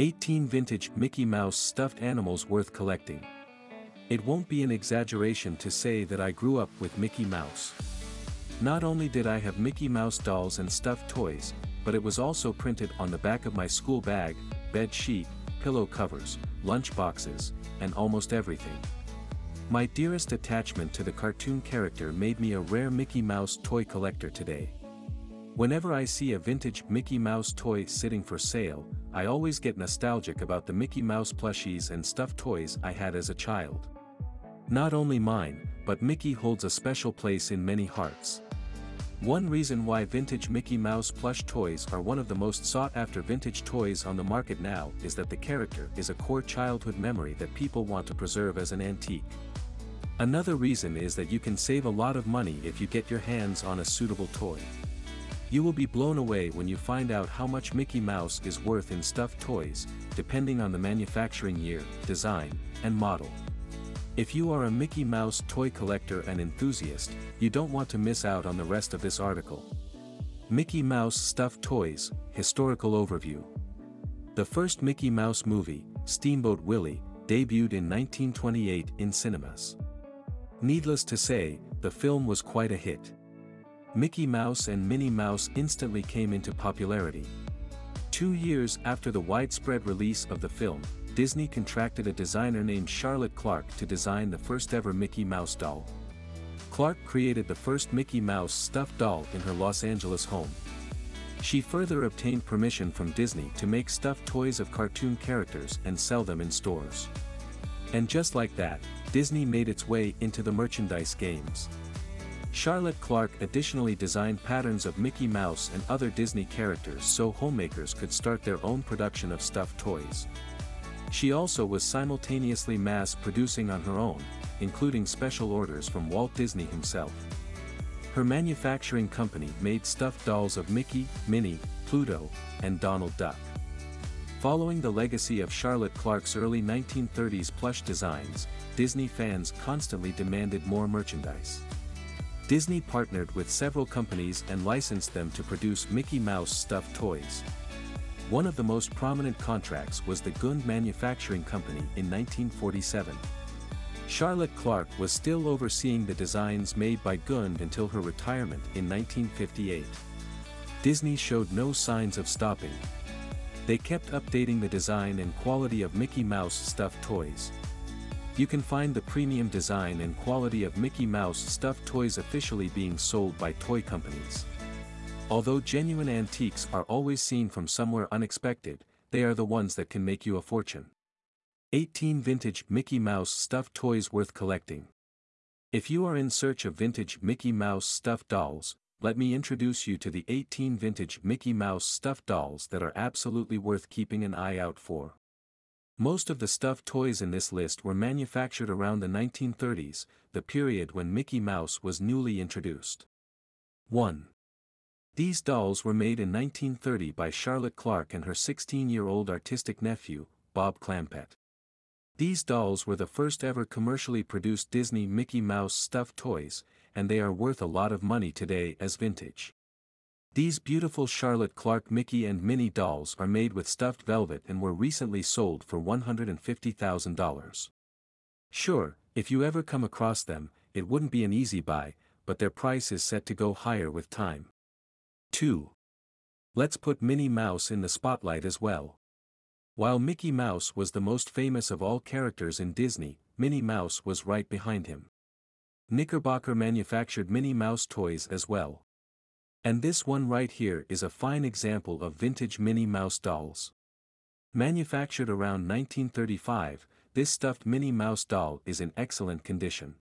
18 Vintage Mickey Mouse Stuffed Animals Worth Collecting. It won't be an exaggeration to say that I grew up with Mickey Mouse. Not only did I have Mickey Mouse dolls and stuffed toys, but it was also printed on the back of my school bag, bed sheet, pillow covers, lunch boxes, and almost everything. My dearest attachment to the cartoon character made me a rare Mickey Mouse toy collector today. Whenever I see a vintage Mickey Mouse toy sitting for sale, I always get nostalgic about the Mickey Mouse plushies and stuffed toys I had as a child. Not only mine, but Mickey holds a special place in many hearts. One reason why vintage Mickey Mouse plush toys are one of the most sought-after vintage toys on the market now is that the character is a core childhood memory that people want to preserve as an antique. Another reason is that you can save a lot of money if you get your hands on a suitable toy. You will be blown away when you find out how much Mickey Mouse is worth in stuffed toys, depending on the manufacturing year, design, and model. If you are a Mickey Mouse toy collector and enthusiast, you don't want to miss out on the rest of this article. Mickey Mouse Stuffed Toys, Historical Overview The first Mickey Mouse movie, Steamboat Willie, debuted in 1928 in cinemas. Needless to say, the film was quite a hit. Mickey Mouse and Minnie Mouse instantly came into popularity. Two years after the widespread release of the film, Disney contracted a designer named Charlotte Clark to design the first ever Mickey Mouse doll. Clark created the first Mickey Mouse stuffed doll in her Los Angeles home. She further obtained permission from Disney to make stuffed toys of cartoon characters and sell them in stores. And just like that, Disney made its way into the merchandise games. Charlotte Clark additionally designed patterns of Mickey Mouse and other Disney characters so homemakers could start their own production of stuffed toys. She also was simultaneously mass-producing on her own, including special orders from Walt Disney himself. Her manufacturing company made stuffed dolls of Mickey, Minnie, Pluto, and Donald Duck. Following the legacy of Charlotte Clark's early 1930s plush designs, Disney fans constantly demanded more merchandise. Disney partnered with several companies and licensed them to produce Mickey Mouse stuffed toys. One of the most prominent contracts was the Gund Manufacturing Company in 1947. Charlotte Clark was still overseeing the designs made by Gund until her retirement in 1958. Disney showed no signs of stopping. They kept updating the design and quality of Mickey Mouse stuffed toys. You can find the premium design and quality of Mickey Mouse stuffed toys officially being sold by toy companies. Although genuine antiques are always seen from somewhere unexpected, they are the ones that can make you a fortune. 18 Vintage Mickey Mouse Stuffed Toys Worth Collecting If you are in search of vintage Mickey Mouse stuffed dolls, let me introduce you to the 18 vintage Mickey Mouse stuffed dolls that are absolutely worth keeping an eye out for. Most of the stuffed toys in this list were manufactured around the 1930s, the period when Mickey Mouse was newly introduced. 1. These dolls were made in 1930 by Charlotte Clark and her 16-year-old artistic nephew, Bob Clampett. These dolls were the first ever commercially produced Disney Mickey Mouse stuffed toys, and they are worth a lot of money today as vintage. These beautiful Charlotte Clark Mickey and Minnie dolls are made with stuffed velvet and were recently sold for $150,000. Sure, if you ever come across them, it wouldn't be an easy buy, but their price is set to go higher with time. 2. Let's put Minnie Mouse in the spotlight as well. While Mickey Mouse was the most famous of all characters in Disney, Minnie Mouse was right behind him. Knickerbocker manufactured Minnie Mouse toys as well. And this one right here is a fine example of vintage Minnie Mouse dolls. Manufactured around 1935, this stuffed Minnie Mouse doll is in excellent condition.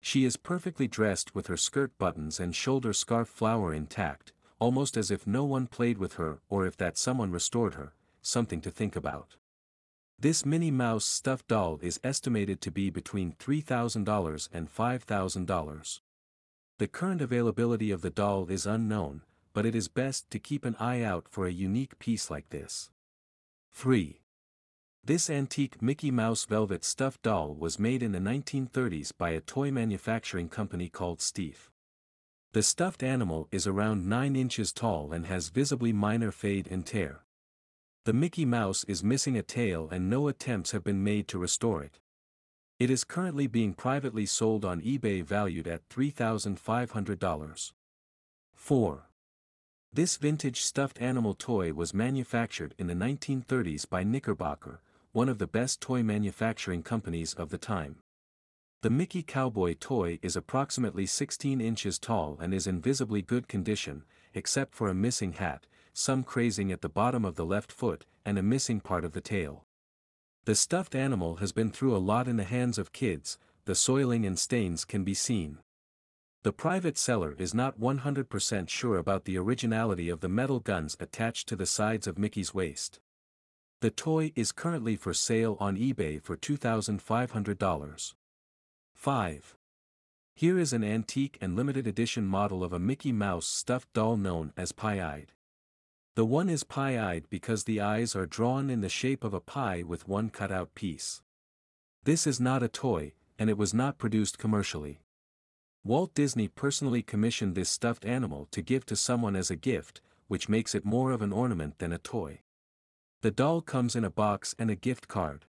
She is perfectly dressed with her skirt buttons and shoulder scarf flower intact, almost as if no one played with her or if that someone restored her, something to think about. This Minnie Mouse stuffed doll is estimated to be between $3,000 and $5,000. The current availability of the doll is unknown, but it is best to keep an eye out for a unique piece like this. 3. This antique Mickey Mouse velvet stuffed doll was made in the 1930s by a toy manufacturing company called Steiff. The stuffed animal is around 9 inches tall and has visibly minor fade and tear. The Mickey Mouse is missing a tail and no attempts have been made to restore it. It is currently being privately sold on eBay valued at $3,500. 4. This vintage stuffed animal toy was manufactured in the 1930s by Knickerbocker, one of the best toy manufacturing companies of the time. The Mickey Cowboy toy is approximately 16 inches tall and is in visibly good condition, except for a missing hat, some crazing at the bottom of the left foot, and a missing part of the tail. The stuffed animal has been through a lot in the hands of kids, the soiling and stains can be seen. The private seller is not 100% sure about the originality of the metal guns attached to the sides of Mickey's waist. The toy is currently for sale on eBay for $2,500. 5. Here is an antique and limited edition model of a Mickey Mouse stuffed doll known as Pie-Eyed. The one is pie-eyed because the eyes are drawn in the shape of a pie with one cut-out piece. This is not a toy, and it was not produced commercially. Walt Disney personally commissioned this stuffed animal to give to someone as a gift, which makes it more of an ornament than a toy. The doll comes in a box and a gift card.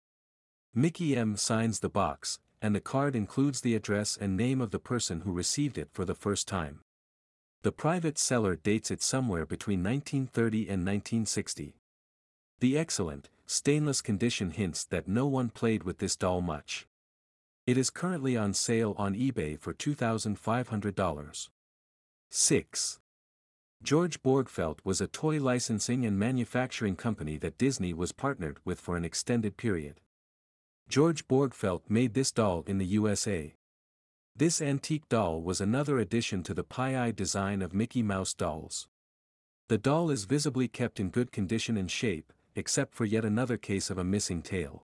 Mickey M signs the box, and the card includes the address and name of the person who received it for the first time. The private seller dates it somewhere between 1930 and 1960. The excellent, stainless condition hints that no one played with this doll much. It is currently on sale on eBay for $2,500. 6. George Borgfeldt was a toy licensing and manufacturing company that Disney was partnered with for an extended period. George Borgfeldt made this doll in the USA. This antique doll was another addition to the pie-eye design of Mickey Mouse dolls. The doll is visibly kept in good condition and shape, except for yet another case of a missing tail.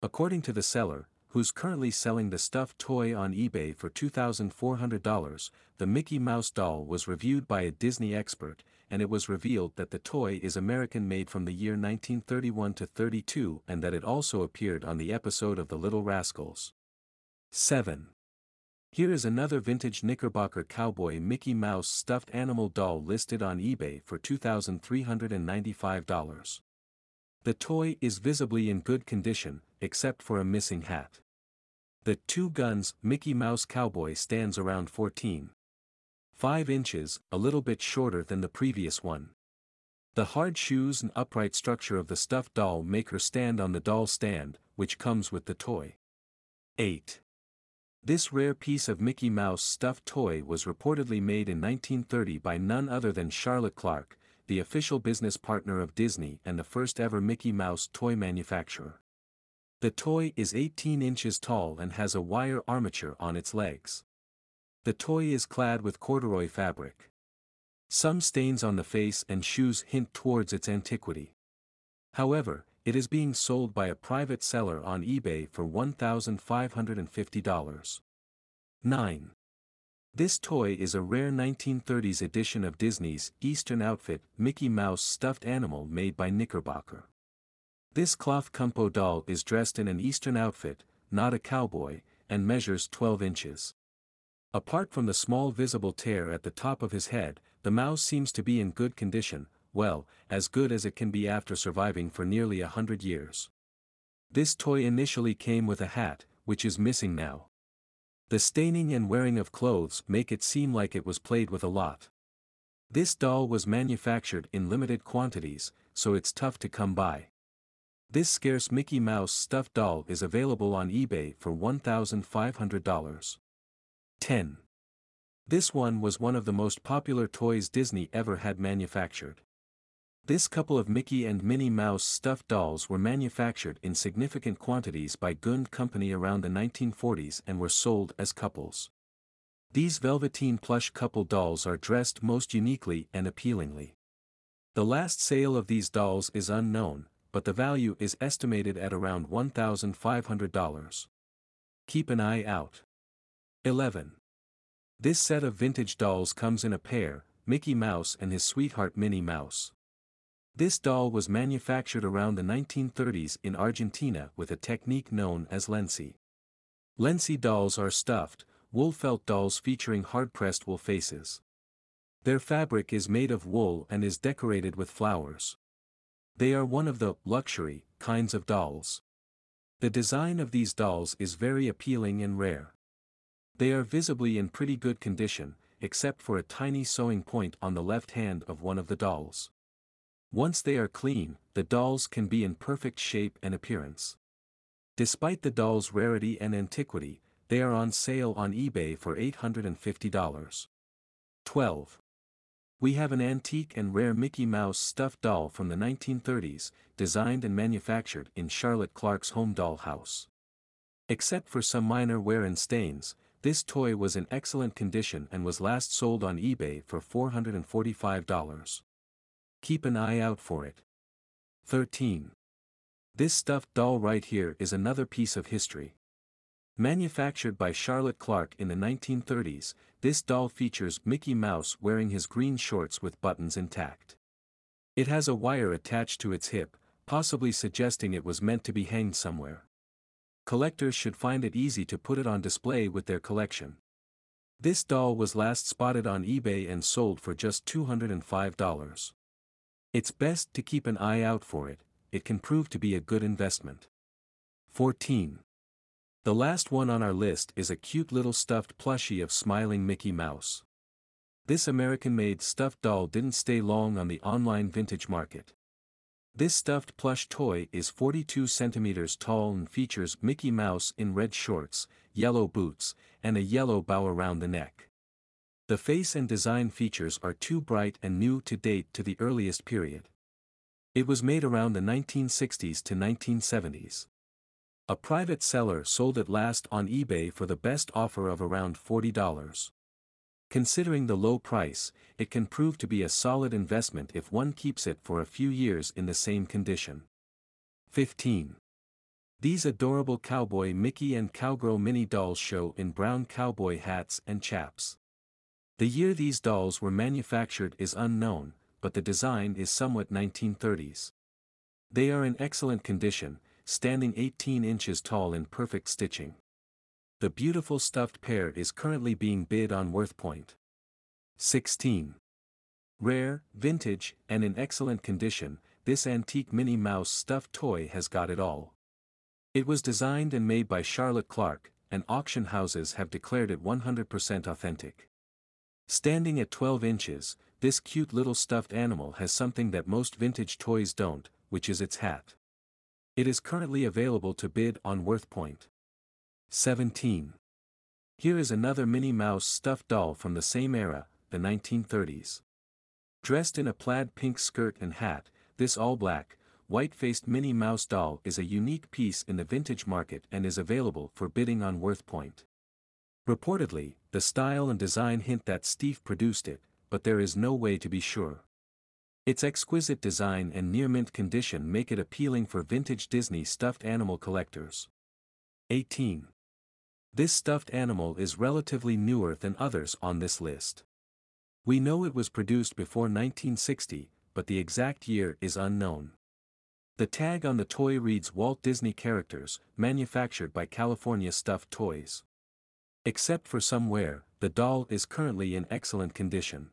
According to the seller, who's currently selling the stuffed toy on eBay for $2,400, the Mickey Mouse doll was reviewed by a Disney expert, and it was revealed that the toy is American made from the year 1931 to 32 and that it also appeared on the episode of The Little Rascals. 7. Here is another vintage Knickerbocker cowboy Mickey Mouse stuffed animal doll listed on eBay for $2,395. The toy is visibly in good condition, except for a missing hat. The two guns Mickey Mouse Cowboy stands around 14. 5 inches, a little bit shorter than the previous one. The hard shoes and upright structure of the stuffed doll make her stand on the doll stand, which comes with the toy. 8. This rare piece of Mickey Mouse stuffed toy was reportedly made in 1930 by none other than Charlotte Clark, the official business partner of Disney and the first ever Mickey Mouse toy manufacturer. The toy is 18 inches tall and has a wire armature on its legs. The toy is clad with corduroy fabric. Some stains on the face and shoes hint towards its antiquity. However, it is being sold by a private seller on eBay for $1,550. 9. This toy is a rare 1930s edition of Disney's Eastern Outfit Mickey Mouse stuffed animal made by Knickerbocker. This cloth Kumpo doll is dressed in an Eastern outfit, not a cowboy, and measures 12 inches. Apart from the small visible tear at the top of his head, the mouse seems to be in good condition, well, as good as it can be after surviving for nearly a hundred years. This toy initially came with a hat, which is missing now. The staining and wearing of clothes make it seem like it was played with a lot. This doll was manufactured in limited quantities, so it's tough to come by. This scarce Mickey Mouse stuffed doll is available on eBay for $1,500. 10. This one was one of the most popular toys Disney ever had manufactured. This couple of Mickey and Minnie Mouse stuffed dolls were manufactured in significant quantities by Gund Company around the 1940s and were sold as couples. These velveteen plush couple dolls are dressed most uniquely and appealingly. The last sale of these dolls is unknown, but the value is estimated at around $1,500. Keep an eye out. 11. This set of vintage dolls comes in a pair, Mickey Mouse and his sweetheart Minnie Mouse. This doll was manufactured around the 1930s in Argentina with a technique known as Lenci. Lenci dolls are stuffed, wool felt dolls featuring hard-pressed wool faces. Their fabric is made of wool and is decorated with flowers. They are one of the luxury kinds of dolls. The design of these dolls is very appealing and rare. They are visibly in pretty good condition, except for a tiny sewing point on the left hand of one of the dolls. Once they are clean, the dolls can be in perfect shape and appearance. Despite the doll's rarity and antiquity, they are on sale on eBay for $850. 12. We have an antique and rare Mickey Mouse stuffed doll from the 1930s, designed and manufactured in Charlotte Clark's home doll house. Except for some minor wear and stains, this toy was in excellent condition and was last sold on eBay for $445. Keep an eye out for it. 13. This stuffed doll right here is another piece of history. Manufactured by Charlotte Clark in the 1930s, this doll features Mickey Mouse wearing his green shorts with buttons intact. It has a wire attached to its hip, possibly suggesting it was meant to be hanged somewhere. Collectors should find it easy to put it on display with their collection. This doll was last spotted on eBay and sold for just $205. It's best to keep an eye out for it, it can prove to be a good investment. 14. The last one on our list is a cute little stuffed plushie of smiling Mickey Mouse. This American-made stuffed doll didn't stay long on the online vintage market. This stuffed plush toy is 42 centimeters tall and features Mickey Mouse in red shorts, yellow boots, and a yellow bow around the neck. The face and design features are too bright and new to date to the earliest period. It was made around the 1960s to 1970s. A private seller sold it last on eBay for the best offer of around $40. Considering the low price, it can prove to be a solid investment if one keeps it for a few years in the same condition. 15. These adorable cowboy Mickey and cowgirl Minnie dolls show in brown cowboy hats and chaps. The year these dolls were manufactured is unknown, but the design is somewhat 1930s. They are in excellent condition, standing 18 inches tall in perfect stitching. The beautiful stuffed pair is currently being bid on WorthPoint. 16. Rare, vintage, and in excellent condition, this antique Minnie Mouse stuffed toy has got it all. It was designed and made by Charlotte Clark, and auction houses have declared it 100% authentic. Standing at 12 inches, this cute little stuffed animal has something that most vintage toys don't, which is its hat. It is currently available to bid on WorthPoint. 17. Here is another Minnie Mouse stuffed doll from the same era, the 1930s. Dressed in a plaid pink skirt and hat, this all-black, white-faced Minnie Mouse doll is a unique piece in the vintage market and is available for bidding on WorthPoint. Reportedly, the style and design hint that Steiff produced it, but there is no way to be sure. Its exquisite design and near-mint condition make it appealing for vintage Disney stuffed animal collectors. 18. This stuffed animal is relatively newer than others on this list. We know it was produced before 1960, but the exact year is unknown. The tag on the toy reads Walt Disney Characters, manufactured by California Stuffed Toys. Except for some wear, the doll is currently in excellent condition.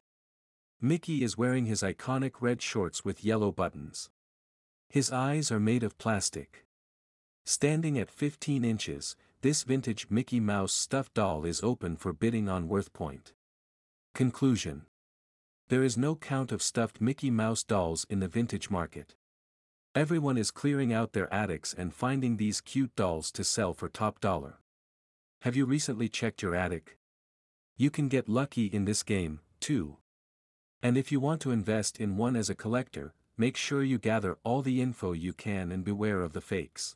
Mickey is wearing his iconic red shorts with yellow buttons. His eyes are made of plastic. Standing at 15 inches, this vintage Mickey Mouse stuffed doll is open for bidding on WorthPoint. Conclusion There is no count of stuffed Mickey Mouse dolls in the vintage market. Everyone is clearing out their attics and finding these cute dolls to sell for top dollar. Have you recently checked your attic? You can get lucky in this game, too. And if you want to invest in one as a collector, make sure you gather all the info you can and beware of the fakes.